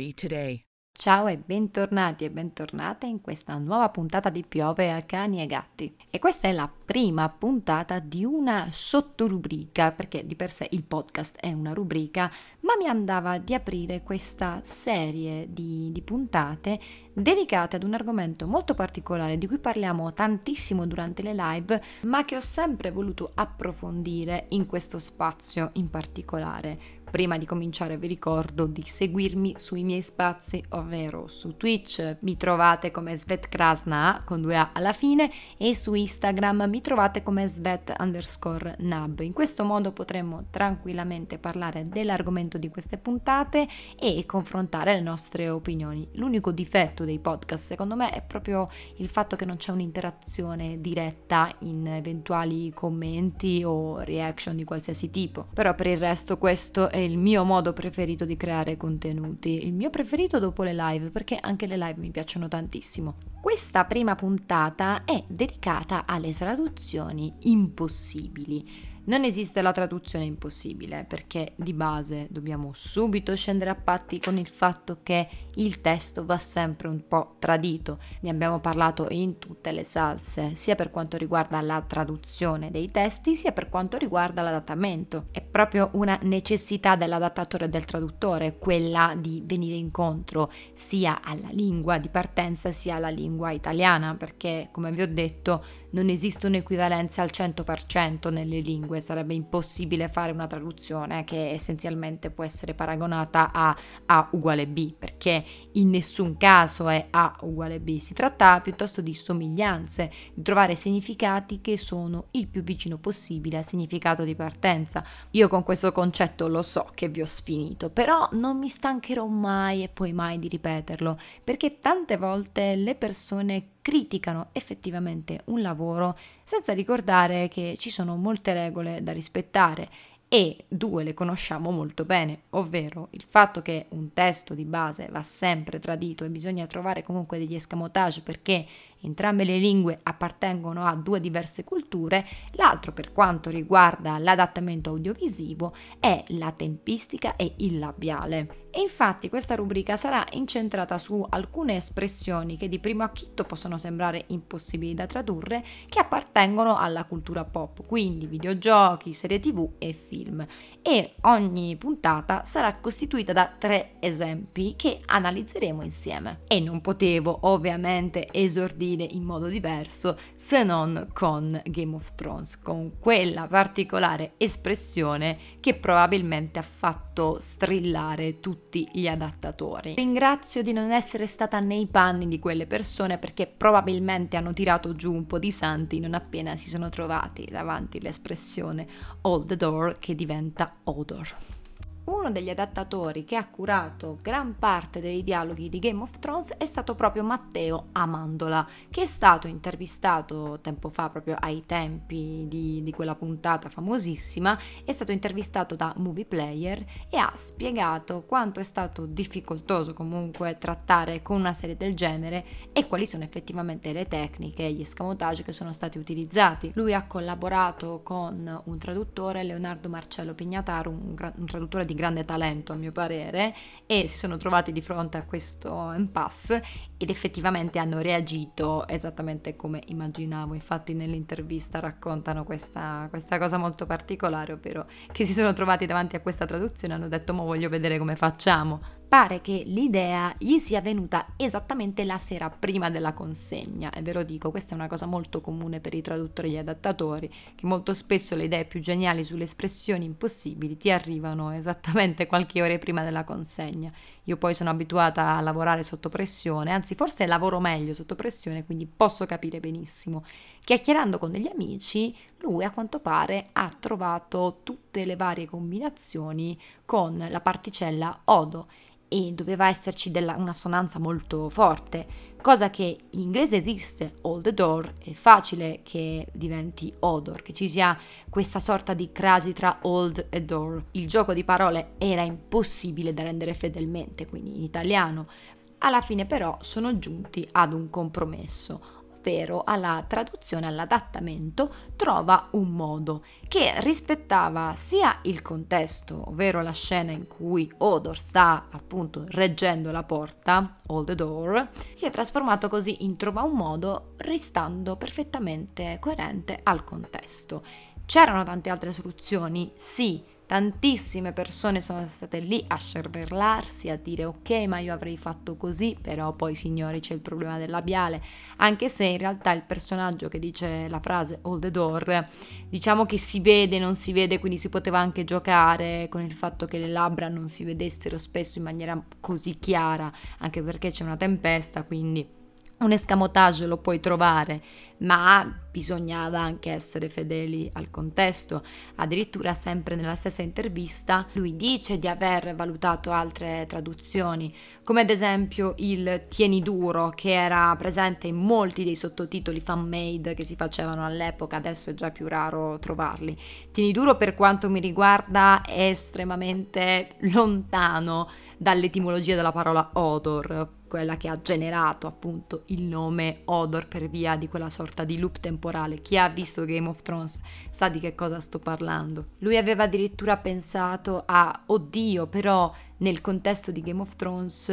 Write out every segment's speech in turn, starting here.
1-888-RECOVERY today. Ciao e bentornati e bentornate in questa nuova puntata di Piove a cani e gatti. E questa è la prima puntata di una sottorubrica, perché di per sé il podcast è una rubrica, ma mi andava di aprire questa serie di, di puntate dedicate ad un argomento molto particolare di cui parliamo tantissimo durante le live, ma che ho sempre voluto approfondire in questo spazio in particolare Prima di cominciare vi ricordo di seguirmi sui miei spazi, ovvero su Twitch mi trovate come Svet Krasna con due A alla fine e su Instagram mi trovate come Svet underscore Nab. In questo modo potremo tranquillamente parlare dell'argomento di queste puntate e confrontare le nostre opinioni. L'unico difetto dei podcast secondo me è proprio il fatto che non c'è un'interazione diretta in eventuali commenti o reaction di qualsiasi tipo. Però per il resto questo è il mio modo preferito di creare contenuti, il mio preferito dopo le live, perché anche le live mi piacciono tantissimo. Questa prima puntata è dedicata alle traduzioni impossibili. Non esiste la traduzione impossibile perché di base dobbiamo subito scendere a patti con il fatto che il testo va sempre un po' tradito. Ne abbiamo parlato in tutte le salse, sia per quanto riguarda la traduzione dei testi, sia per quanto riguarda l'adattamento. È proprio una necessità dell'adattatore e del traduttore quella di venire incontro sia alla lingua di partenza sia alla lingua italiana, perché come vi ho detto non esistono equivalenze al 100% nelle lingue, sarebbe impossibile fare una traduzione che essenzialmente può essere paragonata a A uguale B, perché in nessun caso è A uguale B, si tratta piuttosto di somiglianze, di trovare significati che sono il più vicino possibile al significato di partenza. Io con questo concetto lo so che vi ho sfinito, però non mi stancherò mai e poi mai di ripeterlo, perché tante volte le persone criticano effettivamente un lavoro senza ricordare che ci sono molte regole da rispettare e due le conosciamo molto bene, ovvero il fatto che un testo di base va sempre tradito e bisogna trovare comunque degli escamotage perché entrambe le lingue appartengono a due diverse culture, l'altro per quanto riguarda l'adattamento audiovisivo è la tempistica e il labiale. E infatti questa rubrica sarà incentrata su alcune espressioni che di primo acchito possono sembrare impossibili da tradurre, che appartengono alla cultura pop, quindi videogiochi, serie tv e film. E ogni puntata sarà costituita da tre esempi che analizzeremo insieme. E non potevo ovviamente esordire dire in modo diverso se non con Game of Thrones, con quella particolare espressione che probabilmente ha fatto strillare tutti gli adattatori. Ringrazio di non essere stata nei panni di quelle persone perché probabilmente hanno tirato giù un po' di santi non appena si sono trovati davanti l'espressione hold the door che diventa odor uno degli adattatori che ha curato gran parte dei dialoghi di Game of Thrones è stato proprio Matteo Amandola, che è stato intervistato tempo fa, proprio ai tempi di, di quella puntata famosissima, è stato intervistato da Movie Player e ha spiegato quanto è stato difficoltoso comunque trattare con una serie del genere e quali sono effettivamente le tecniche e gli escamotage che sono stati utilizzati. Lui ha collaborato con un traduttore, Leonardo Marcello Pignataro, un, un traduttore di grande talento a mio parere e si sono trovati di fronte a questo impasse ed effettivamente hanno reagito esattamente come immaginavo. Infatti nell'intervista raccontano questa, questa cosa molto particolare, ovvero che si sono trovati davanti a questa traduzione e hanno detto ma voglio vedere come facciamo pare che l'idea gli sia venuta esattamente la sera prima della consegna e ve lo dico, questa è una cosa molto comune per i traduttori e gli adattatori, che molto spesso le idee più geniali sulle espressioni impossibili ti arrivano esattamente qualche ora prima della consegna. Io poi sono abituata a lavorare sotto pressione, anzi forse lavoro meglio sotto pressione, quindi posso capire benissimo. Chiacchierando con degli amici, lui a quanto pare ha trovato tutte le varie combinazioni con la particella odo e doveva esserci della, una sonanza molto forte, cosa che in inglese esiste, hold the door, è facile che diventi odor, che ci sia questa sorta di crasi tra old e door. Il gioco di parole era impossibile da rendere fedelmente, quindi in italiano. Alla fine però sono giunti ad un compromesso ovvero alla traduzione, all'adattamento, trova un modo che rispettava sia il contesto, ovvero la scena in cui Odor sta appunto reggendo la porta, hold the door, si è trasformato così in trova un modo, restando perfettamente coerente al contesto. C'erano tante altre soluzioni? Sì, Tantissime persone sono state lì a scervellarsi, a dire ok, ma io avrei fatto così, però poi signori c'è il problema del labiale, anche se in realtà il personaggio che dice la frase hold the door, diciamo che si vede, non si vede, quindi si poteva anche giocare con il fatto che le labbra non si vedessero spesso in maniera così chiara, anche perché c'è una tempesta, quindi un escamotage lo puoi trovare, ma bisognava anche essere fedeli al contesto. Addirittura, sempre nella stessa intervista, lui dice di aver valutato altre traduzioni, come ad esempio il Tieni duro, che era presente in molti dei sottotitoli fan-made che si facevano all'epoca, adesso è già più raro trovarli. Tieni duro, per quanto mi riguarda, è estremamente lontano dall'etimologia della parola odor quella che ha generato appunto il nome Odor per via di quella sorta di loop temporale. Chi ha visto Game of Thrones sa di che cosa sto parlando. Lui aveva addirittura pensato a oddio, però nel contesto di Game of Thrones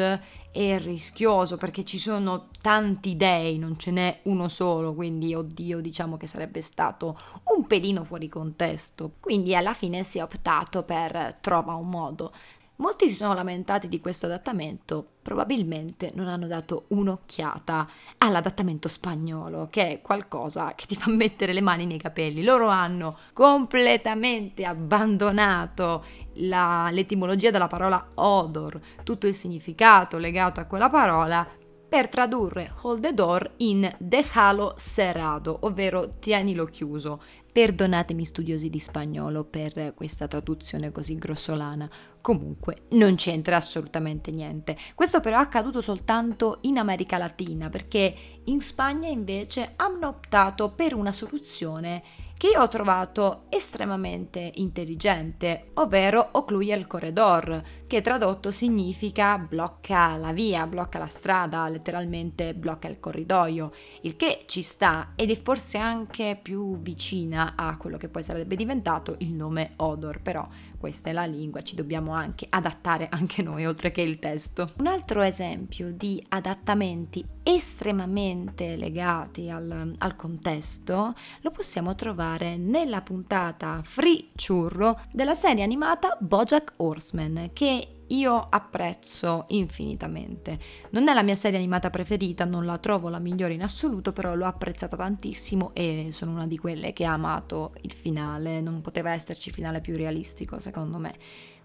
è rischioso perché ci sono tanti dei, non ce n'è uno solo, quindi oddio, diciamo che sarebbe stato un pelino fuori contesto. Quindi alla fine si è optato per trova un modo. Molti si sono lamentati di questo adattamento, probabilmente non hanno dato un'occhiata all'adattamento spagnolo, che è qualcosa che ti fa mettere le mani nei capelli. Loro hanno completamente abbandonato la, l'etimologia della parola odor, tutto il significato legato a quella parola per tradurre hold the door in déjalo cerrado, ovvero tienilo chiuso. Perdonatemi studiosi di spagnolo per questa traduzione così grossolana. Comunque non c'entra assolutamente niente. Questo però è accaduto soltanto in America Latina perché in Spagna invece hanno optato per una soluzione che io ho trovato estremamente intelligente, ovvero occluye el corredor, che tradotto significa blocca la via, blocca la strada, letteralmente blocca il corridoio, il che ci sta ed è forse anche più vicina a quello che poi sarebbe diventato il nome Odor, però questa è la lingua, ci dobbiamo anche adattare anche noi oltre che il testo. Un altro esempio di adattamenti estremamente legati al, al contesto lo possiamo trovare nella puntata Free Churro della serie animata Bojack Horseman che io apprezzo infinitamente. Non è la mia serie animata preferita, non la trovo la migliore in assoluto, però l'ho apprezzata tantissimo e sono una di quelle che ha amato il finale, non poteva esserci finale più realistico secondo me.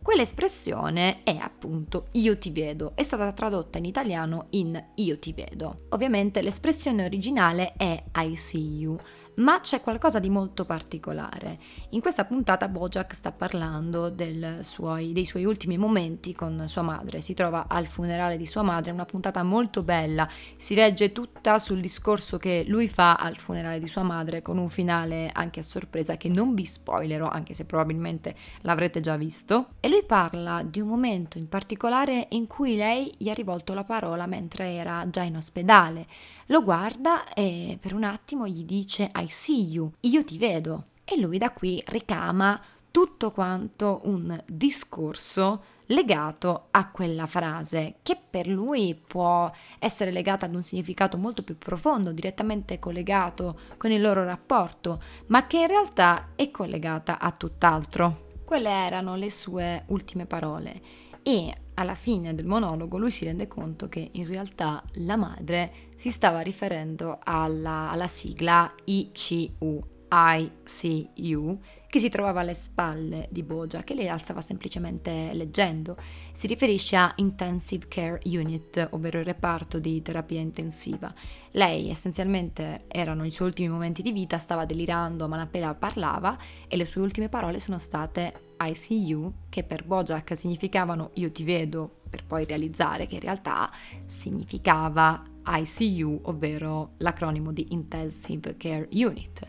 Quell'espressione è appunto io ti vedo, è stata tradotta in italiano in io ti vedo. Ovviamente l'espressione originale è I see you ma c'è qualcosa di molto particolare. In questa puntata Bojack sta parlando suoi, dei suoi ultimi momenti con sua madre, si trova al funerale di sua madre, una puntata molto bella, si regge tutta sul discorso che lui fa al funerale di sua madre con un finale anche a sorpresa che non vi spoilerò anche se probabilmente l'avrete già visto e lui parla di un momento in particolare in cui lei gli ha rivolto la parola mentre era già in ospedale. Lo guarda e per un attimo gli dice I see you, io ti vedo. E lui da qui ricama tutto quanto un discorso legato a quella frase, che per lui può essere legata ad un significato molto più profondo, direttamente collegato con il loro rapporto, ma che in realtà è collegata a tutt'altro. Quelle erano le sue ultime parole. E alla fine del monologo lui si rende conto che in realtà la madre si stava riferendo alla, alla sigla ICU, ICU, che si trovava alle spalle di Boja, che lei alzava semplicemente leggendo. Si riferisce a Intensive Care Unit, ovvero il reparto di terapia intensiva. Lei essenzialmente erano i suoi ultimi momenti di vita, stava delirando, ma appena parlava e le sue ultime parole sono state ICU, che per Bojack significavano io ti vedo, per poi realizzare che in realtà significava ICU, ovvero l'acronimo di Intensive Care Unit.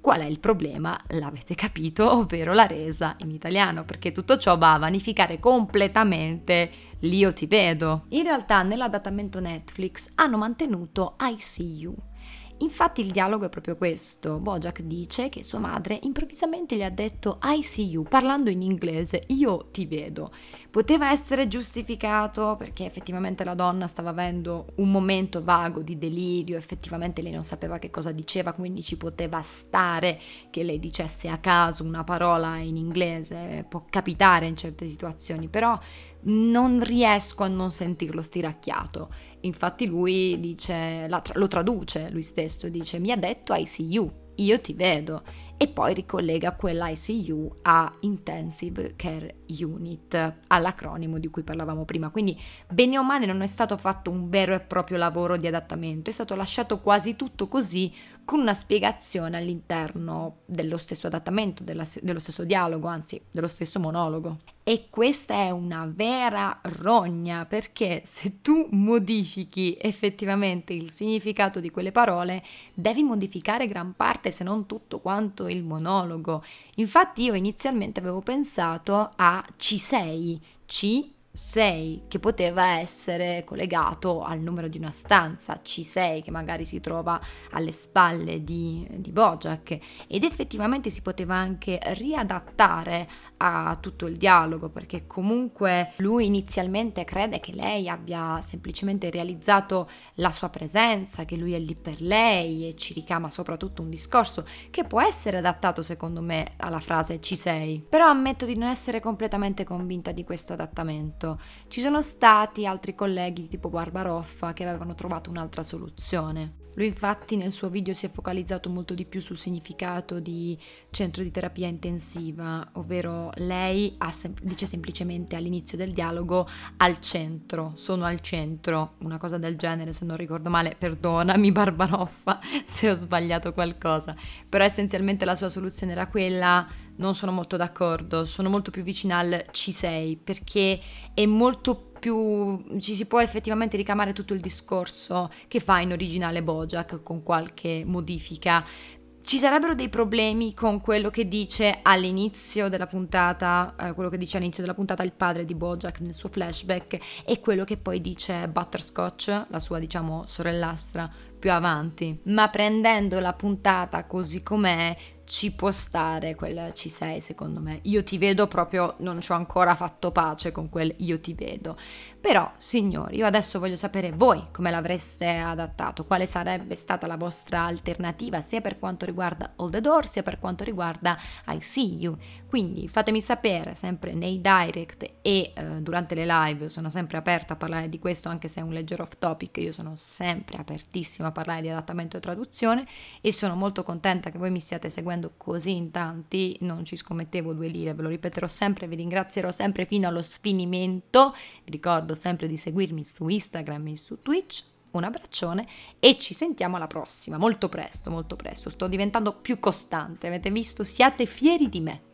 Qual è il problema? L'avete capito, ovvero la resa in italiano, perché tutto ciò va a vanificare completamente l'io ti vedo. In realtà nell'adattamento Netflix hanno mantenuto ICU Infatti il dialogo è proprio questo. Bojack dice che sua madre improvvisamente gli ha detto I see you, parlando in inglese, io ti vedo. Poteva essere giustificato perché effettivamente la donna stava avendo un momento vago di delirio, effettivamente lei non sapeva che cosa diceva, quindi ci poteva stare che lei dicesse a caso una parola in inglese, può capitare in certe situazioni, però non riesco a non sentirlo stiracchiato. Infatti lui dice, lo traduce lui stesso, dice mi ha detto I see you, io ti vedo e poi ricollega quell'ICU a Intensive Care Unit, all'acronimo di cui parlavamo prima. Quindi, bene o male, non è stato fatto un vero e proprio lavoro di adattamento, è stato lasciato quasi tutto così, con una spiegazione all'interno dello stesso adattamento, della, dello stesso dialogo, anzi, dello stesso monologo. E questa è una vera rogna perché se tu modifichi effettivamente il significato di quelle parole, devi modificare gran parte, se non tutto quanto il monologo. Infatti io inizialmente avevo pensato a ci sei, ci 6 che poteva essere collegato al numero di una stanza, C6 che magari si trova alle spalle di, di Bojack ed effettivamente si poteva anche riadattare a tutto il dialogo perché comunque lui inizialmente crede che lei abbia semplicemente realizzato la sua presenza, che lui è lì per lei e ci ricama soprattutto un discorso che può essere adattato secondo me alla frase ci sei, però ammetto di non essere completamente convinta di questo adattamento. Ci sono stati altri colleghi tipo Barbaroffa che avevano trovato un'altra soluzione. Lui infatti nel suo video si è focalizzato molto di più sul significato di centro di terapia intensiva, ovvero lei sem- dice semplicemente all'inizio del dialogo al centro, sono al centro, una cosa del genere se non ricordo male, perdonami Barbaroffa se ho sbagliato qualcosa, però essenzialmente la sua soluzione era quella non sono molto d'accordo, sono molto più vicina al ci sei perché è molto più più ci si può effettivamente ricamare tutto il discorso che fa in originale Bojack con qualche modifica. Ci sarebbero dei problemi con quello che dice all'inizio della puntata, eh, quello che dice all'inizio della puntata il padre di Bojack nel suo flashback e quello che poi dice Butterscotch, la sua diciamo sorellastra più avanti. Ma prendendo la puntata così com'è, ci può stare quel ci sei secondo me. Io ti vedo proprio, non ci ho ancora fatto pace con quel io ti vedo. Però, signori, io adesso voglio sapere voi come l'avreste adattato, quale sarebbe stata la vostra alternativa sia per quanto riguarda All the Door sia per quanto riguarda I See You. Quindi fatemi sapere sempre nei direct e eh, durante le live, sono sempre aperta a parlare di questo anche se è un leggero off topic, io sono sempre apertissima a parlare di adattamento e traduzione e sono molto contenta che voi mi stiate seguendo così in tanti, non ci scommettevo due lire, ve lo ripeterò sempre, vi ringrazierò sempre fino allo sfinimento, vi ricordo sempre di seguirmi su Instagram e su Twitch, un abbraccione e ci sentiamo alla prossima, molto presto, molto presto, sto diventando più costante, avete visto? Siate fieri di me.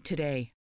today.